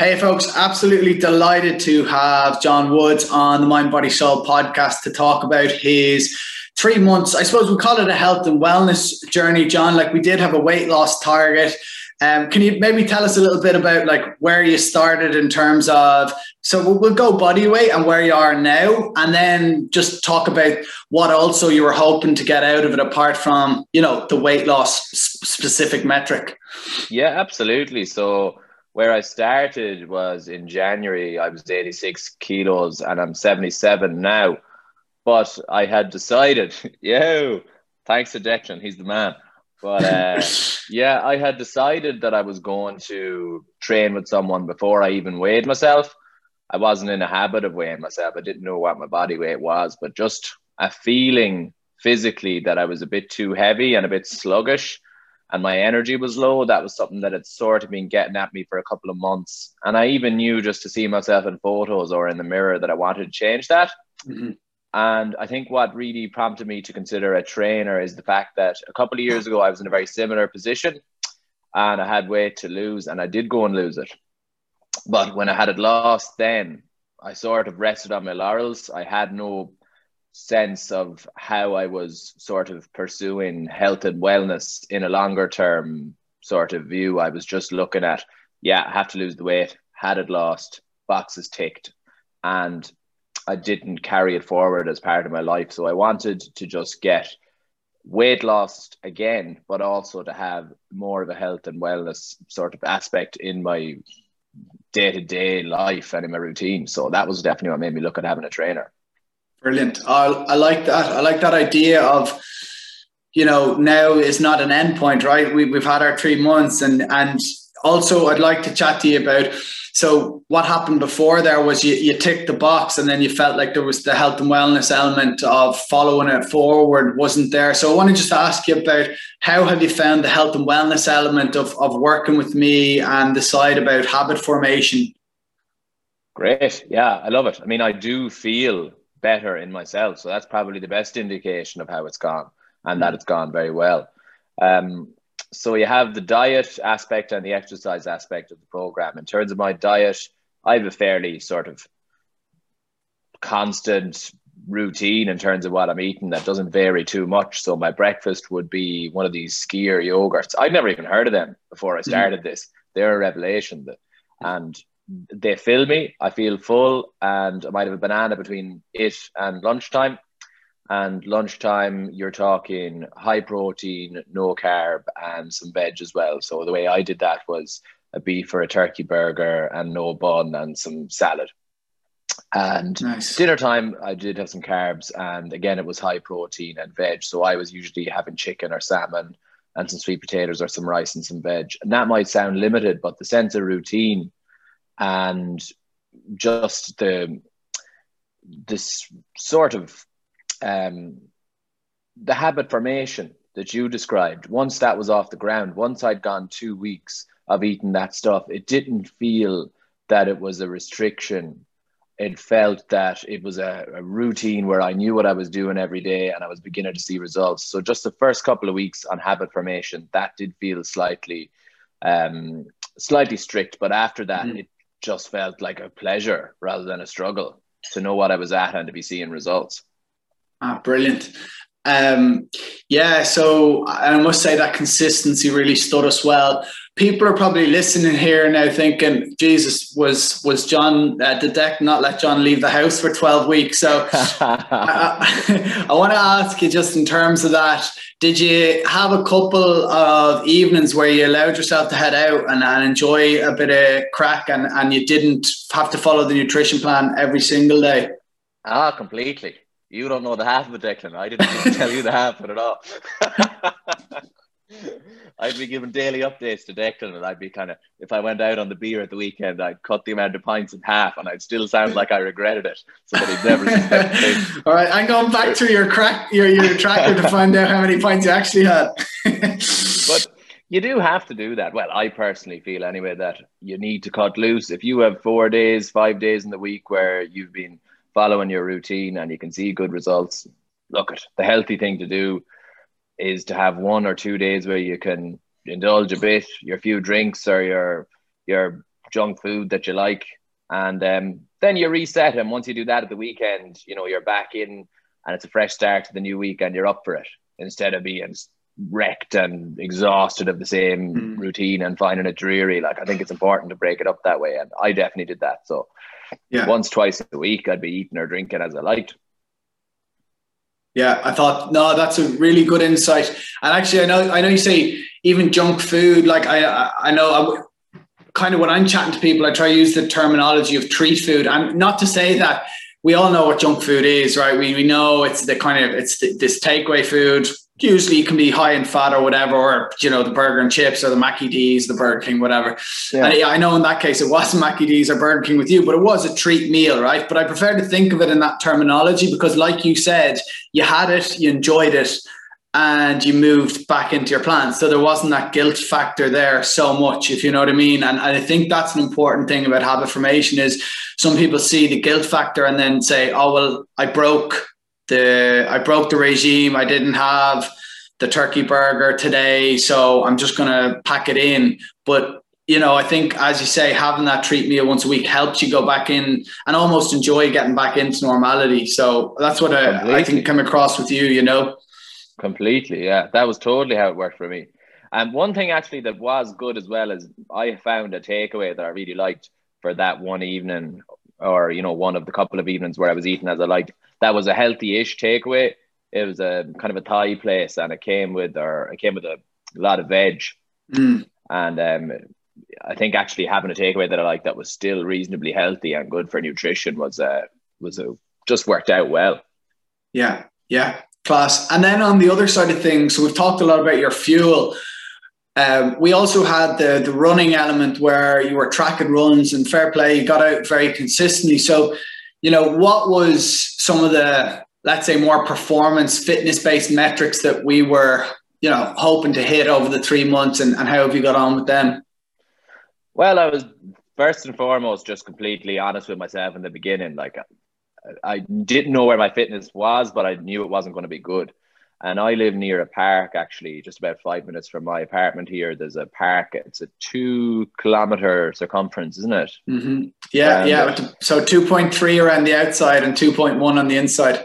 Hey, folks, absolutely delighted to have John Woods on the Mind Body Soul podcast to talk about his three months. I suppose we call it a health and wellness journey, John. Like we did have a weight loss target. Um, can you maybe tell us a little bit about like where you started in terms of so we'll, we'll, go body weight and where you are now, and then just talk about what also you were hoping to get out of it apart from you know the weight loss specific metric. Yeah, absolutely. So where I started was in January. I was 86 kilos and I'm 77 now. But I had decided, yo, thanks to Declan, he's the man. But uh, yeah, I had decided that I was going to train with someone before I even weighed myself. I wasn't in a habit of weighing myself. I didn't know what my body weight was, but just a feeling physically that I was a bit too heavy and a bit sluggish and my energy was low, that was something that had sort of been getting at me for a couple of months. And I even knew just to see myself in photos or in the mirror that I wanted to change that. Mm-hmm. And I think what really prompted me to consider a trainer is the fact that a couple of years ago, I was in a very similar position and I had weight to lose, and I did go and lose it. But when I had it lost, then I sort of rested on my laurels. I had no sense of how I was sort of pursuing health and wellness in a longer term sort of view. I was just looking at, yeah, I have to lose the weight, had it lost, boxes ticked, and I didn't carry it forward as part of my life. So I wanted to just get weight loss again, but also to have more of a health and wellness sort of aspect in my day to day life and in my routine. So that was definitely what made me look at having a trainer. Brilliant. I, I like that. I like that idea of, you know, now is not an endpoint, right? We, we've had our three months, and and also I'd like to chat to you about. So what happened before there was you, you ticked the box and then you felt like there was the health and wellness element of following it forward wasn't there. So I want to just ask you about how have you found the health and wellness element of, of working with me and the side about habit formation? Great. Yeah, I love it. I mean, I do feel better in myself. So that's probably the best indication of how it's gone and that it's gone very well. Um, so you have the diet aspect and the exercise aspect of the program. In terms of my diet, I have a fairly sort of constant routine in terms of what I'm eating that doesn't vary too much. So my breakfast would be one of these Skyr yogurts. I'd never even heard of them before I mm-hmm. started mm-hmm. this. They're a revelation. And they fill me. I feel full, and I might have a banana between it and lunchtime. And lunchtime, you're talking high protein, no carb, and some veg as well. So the way I did that was a beef or a turkey burger and no bun and some salad. And nice. dinner time, I did have some carbs, and again, it was high protein and veg. So I was usually having chicken or salmon and some sweet potatoes or some rice and some veg. And that might sound limited, but the sense of routine and just the this sort of um, the habit formation that you described. Once that was off the ground, once I'd gone two weeks of eating that stuff, it didn't feel that it was a restriction. It felt that it was a, a, routine where I knew what I was doing every day and I was beginning to see results. So just the first couple of weeks on habit formation, that did feel slightly um, slightly strict. But after that, mm. it just felt like a pleasure rather than a struggle to know what I was at and to be seeing results. Ah, brilliant. Um, yeah, so I must say that consistency really stood us well. People are probably listening here now thinking, Jesus, was was John uh, the deck not let John leave the house for 12 weeks? So I, I want to ask you just in terms of that, did you have a couple of evenings where you allowed yourself to head out and, and enjoy a bit of crack and, and you didn't have to follow the nutrition plan every single day? Ah, completely. You don't know the half of it, Declan. I didn't tell you the half of it at all. I'd be giving daily updates to Declan, and I'd be kind of, if I went out on the beer at the weekend, I'd cut the amount of pints in half, and I'd still sound like I regretted it, so that he'd never. All right, I'm going back to your crack, your your tracker to find out how many pints you actually had. but you do have to do that. Well, I personally feel anyway that you need to cut loose. If you have four days, five days in the week where you've been following your routine and you can see good results, look at the healthy thing to do is to have one or two days where you can indulge a bit, your few drinks or your your junk food that you like, and um, then you reset. And once you do that at the weekend, you know you're back in, and it's a fresh start to the new week, and you're up for it instead of being wrecked and exhausted of the same mm. routine and finding it dreary. Like I think it's important to break it up that way, and I definitely did that. So yeah. once, twice a week, I'd be eating or drinking as I liked. Yeah, I thought no, that's a really good insight. And actually, I know I know you say even junk food. Like I I know I, kind of when I'm chatting to people, I try to use the terminology of treat food. And not to say that we all know what junk food is, right? We we know it's the kind of it's the, this takeaway food usually it can be high in fat or whatever, or you know, the burger and chips or the Mackie D's, the Burger King, whatever. Yeah. And yeah, I know in that case it wasn't Mackie D's or Burger King with you, but it was a treat meal, right? But I prefer to think of it in that terminology because, like you said, you had it, you enjoyed it, and you moved back into your plans. So there wasn't that guilt factor there so much, if you know what I mean. And, and I think that's an important thing about habit formation is some people see the guilt factor and then say, oh well, I broke the I broke the regime. I didn't have the turkey burger today, so I'm just going to pack it in. But you know, I think as you say, having that treat meal once a week helps you go back in and almost enjoy getting back into normality. So that's what I, I think come across with you. You know, completely. Yeah, that was totally how it worked for me. And one thing actually that was good as well is I found a takeaway that I really liked for that one evening, or you know, one of the couple of evenings where I was eating as I liked that was a healthy-ish takeaway. It was a kind of a Thai place, and it came with or it came with a lot of veg, mm. and um, I think actually having a takeaway that I like that was still reasonably healthy and good for nutrition was uh, was a, just worked out well. Yeah, yeah, class. And then on the other side of things, so we've talked a lot about your fuel. Um, we also had the the running element where you were tracking runs and fair play. You got out very consistently. So you know, what was some of the, let's say, more performance fitness based metrics that we were, you know, hoping to hit over the three months and, and how have you got on with them? Well, I was first and foremost just completely honest with myself in the beginning. Like, I didn't know where my fitness was, but I knew it wasn't going to be good. And I live near a park, actually, just about five minutes from my apartment here. There's a park. It's a two kilometer circumference, isn't it? Mm-hmm. Yeah, and yeah. So 2.3 around the outside and 2.1 on the inside.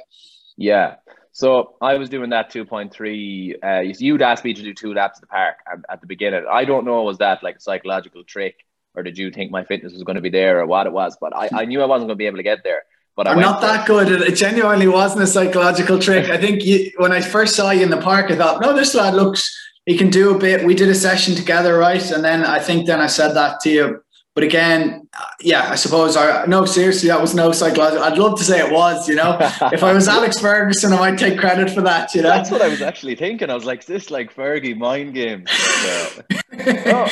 Yeah. So I was doing that 2.3. Uh, you'd asked me to do two laps of the park at the beginning. I don't know, was that like a psychological trick or did you think my fitness was going to be there or what it was? But I, I knew I wasn't going to be able to get there. But I'm not that good. It genuinely wasn't a psychological trick. I think you, when I first saw you in the park, I thought, no, this lad looks, he can do a bit. We did a session together, right? And then I think then I said that to you. But again, uh, yeah, I suppose I no seriously, that was no psychological. I'd love to say it was, you know. if I was Alex Ferguson, I might take credit for that, you know. That's what I was actually thinking. I was like, this like Fergie mind game. no,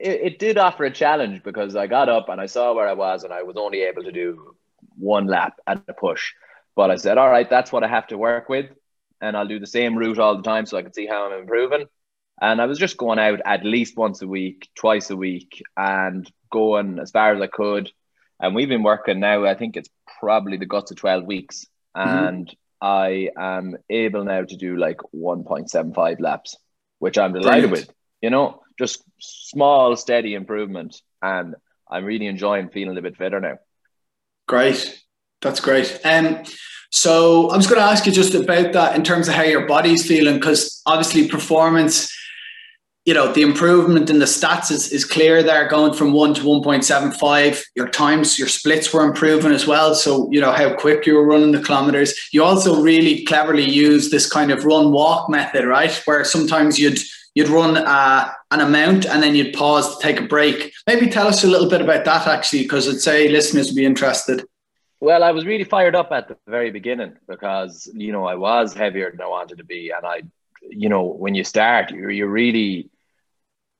it, it did offer a challenge because I got up and I saw where I was and I was only able to do one lap at a push. But I said, all right, that's what I have to work with. And I'll do the same route all the time so I can see how I'm improving. And I was just going out at least once a week, twice a week, and going as far as I could. And we've been working now, I think it's probably the guts of 12 weeks. Mm-hmm. And mm-hmm. I am able now to do like 1.75 laps, which I'm delighted Brilliant. with. You know, just small, steady improvement. And I'm really enjoying feeling a bit fitter now. Great. That's great. Um, so I'm just going to ask you just about that in terms of how your body's feeling, because obviously performance, you know, the improvement in the stats is, is clear there, going from one to 1.75. Your times, your splits were improving as well. So, you know, how quick you were running the kilometers. You also really cleverly use this kind of run walk method, right? Where sometimes you'd you'd run uh, an amount and then you'd pause to take a break. Maybe tell us a little bit about that actually, because I'd say listeners would be interested. Well, I was really fired up at the very beginning because you know I was heavier than I wanted to be, and I, you know, when you start, you're, you're really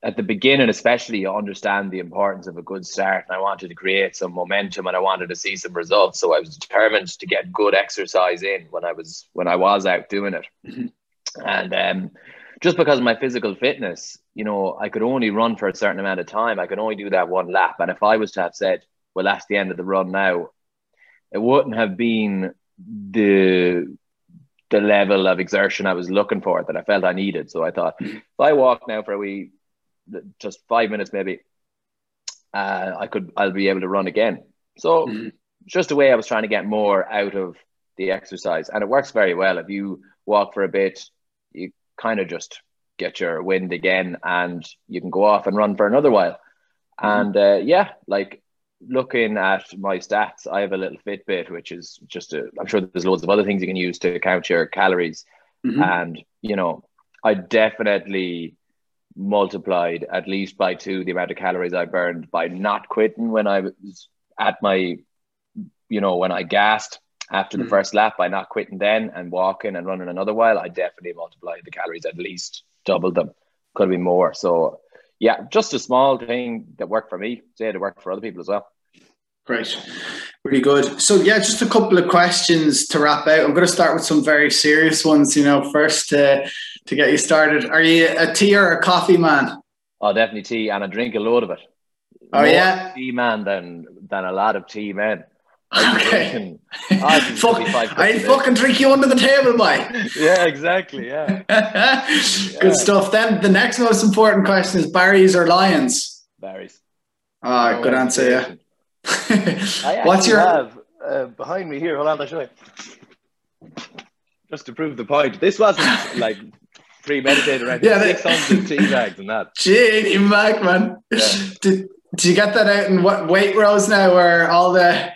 at the beginning, especially, you understand the importance of a good start. And I wanted to create some momentum, and I wanted to see some results. So I was determined to get good exercise in when I was when I was out doing it, mm-hmm. and um, just because of my physical fitness, you know, I could only run for a certain amount of time. I could only do that one lap. And if I was to have said, well, that's the end of the run now, it wouldn't have been the the level of exertion I was looking for that I felt I needed. So I thought, if I walk now for a wee, just five minutes maybe, uh, I could I'll be able to run again. So mm-hmm. just a way I was trying to get more out of the exercise, and it works very well. If you walk for a bit, kind of just get your wind again, and you can go off and run for another while. Mm-hmm. And uh, yeah, like looking at my stats, I have a little Fitbit, which is just a. I'm sure there's loads of other things you can use to count your calories, mm-hmm. and you know, I definitely multiplied at least by two the amount of calories I burned by not quitting when I was at my, you know, when I gassed after the mm-hmm. first lap by not quitting then and walking and running another while. I definitely multiplied the calories at least doubled them, could be more. So yeah, just a small thing that worked for me. Say it worked for other people as well. Great. Really good. So yeah, just a couple of questions to wrap out. I'm going to start with some very serious ones. You know, first to to get you started. Are you a tea or a coffee man? Oh, definitely tea, and I drink a load of it. Oh More yeah, tea man than than a lot of tea men. Okay. I, Fuck, I fucking drink you under the table, boy. yeah, exactly. Yeah. Good yeah. stuff. Then the next most important question is Barry's or Lyons? Barry's. Ah, oh, good answer. Yeah. What's your have, uh, behind me here? Hold on, I'll show you. Just to prove the point, this wasn't like premeditated anything. Yeah, six hundred tea bags and that. Gee, Mac, man. Yeah. Did, did you get that out in what Waitrose now, where all the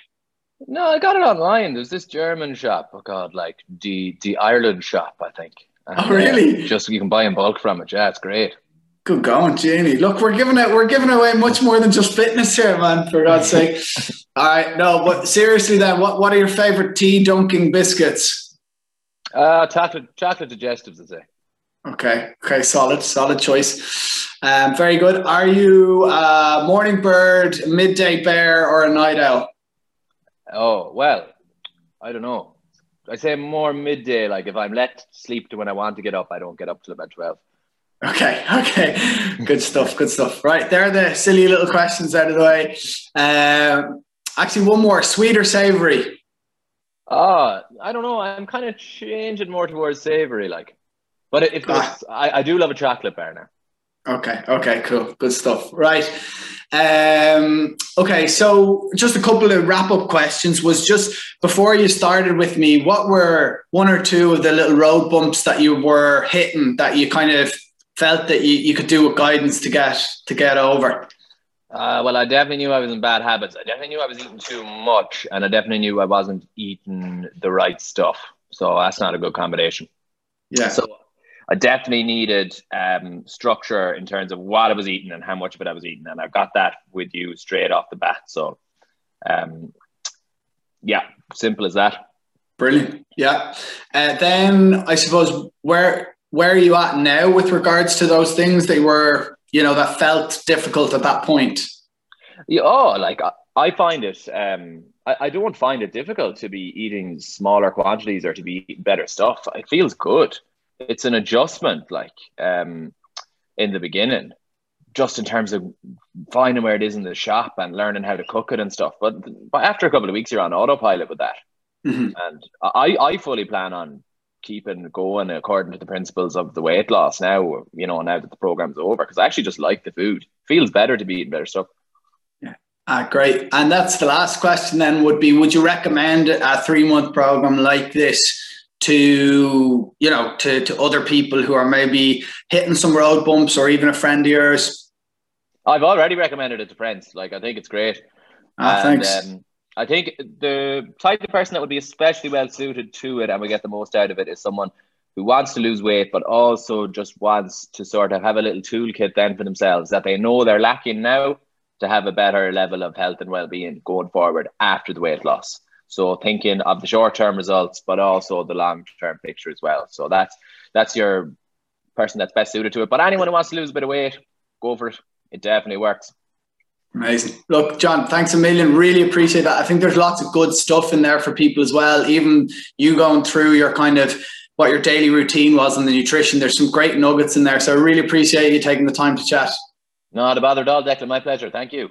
no, I got it online. There's this German shop called like the the Ireland shop, I think. And, oh, really? Uh, just you can buy in bulk from it. Yeah, it's great. Good going, Janie. Look, we're giving it. We're giving away much more than just fitness here, man. For God's sake. All right, no, but seriously, then, what what are your favorite tea dunking biscuits? Uh, chocolate chocolate digestives, I'd say. Okay. Okay. Solid. Solid choice. Um, very good. Are you a morning bird, midday bear, or a night owl? Oh well, I don't know. I say more midday. Like if I'm let sleep to when I want to get up, I don't get up till about twelve. Okay, okay, good stuff, good stuff. Right, there are the silly little questions out of the way. Um, actually, one more: sweet or savory? Ah, I don't know. I'm kind of changing more towards savory, like. But if ah. I, I do love a chocolate bar now. Okay, okay, cool, good stuff. Right. Um, okay, so just a couple of wrap up questions was just before you started with me, what were one or two of the little road bumps that you were hitting that you kind of felt that you, you could do with guidance to get to get over? Uh, well, I definitely knew I was in bad habits. I definitely knew I was eating too much, and I definitely knew I wasn't eating the right stuff. So that's not a good combination. Yeah. So I definitely needed um, structure in terms of what I was eating and how much of it I was eating, and I got that with you straight off the bat. So, um, yeah, simple as that. Brilliant. Yeah. Uh, then I suppose where where are you at now with regards to those things that were you know that felt difficult at that point? Yeah, oh, like I, I find it. Um, I, I don't find it difficult to be eating smaller quantities or to be eating better stuff. It feels good it's an adjustment like um in the beginning just in terms of finding where it is in the shop and learning how to cook it and stuff. But, but after a couple of weeks you're on autopilot with that. Mm-hmm. and i i fully plan on keeping going according to the principles of the weight loss now you know now that the program's over because i actually just like the food. Feels better to be eating better stuff. Yeah. Ah, great. And that's the last question then would be would you recommend a three month program like this to you know to, to other people who are maybe hitting some road bumps or even a friend of yours. I've already recommended it to friends. Like i think it's great. Ah, and, thanks. um, i think the type of person that would be especially well suited to it and we get the most out of it is someone who wants to lose weight but also just wants to sort of have a little toolkit then for themselves that they know they're lacking now to have a better level of health and well-being going forward after the weight loss so thinking of the short term results, but also the long term picture as well. So that's that's your person that's best suited to it. But anyone who wants to lose a bit of weight, go for it. It definitely works. Amazing. Look, John, thanks a million. Really appreciate that. I think there's lots of good stuff in there for people as well. Even you going through your kind of what your daily routine was and the nutrition. There's some great nuggets in there. So I really appreciate you taking the time to chat. Not a bother at all, Declan. My pleasure. Thank you.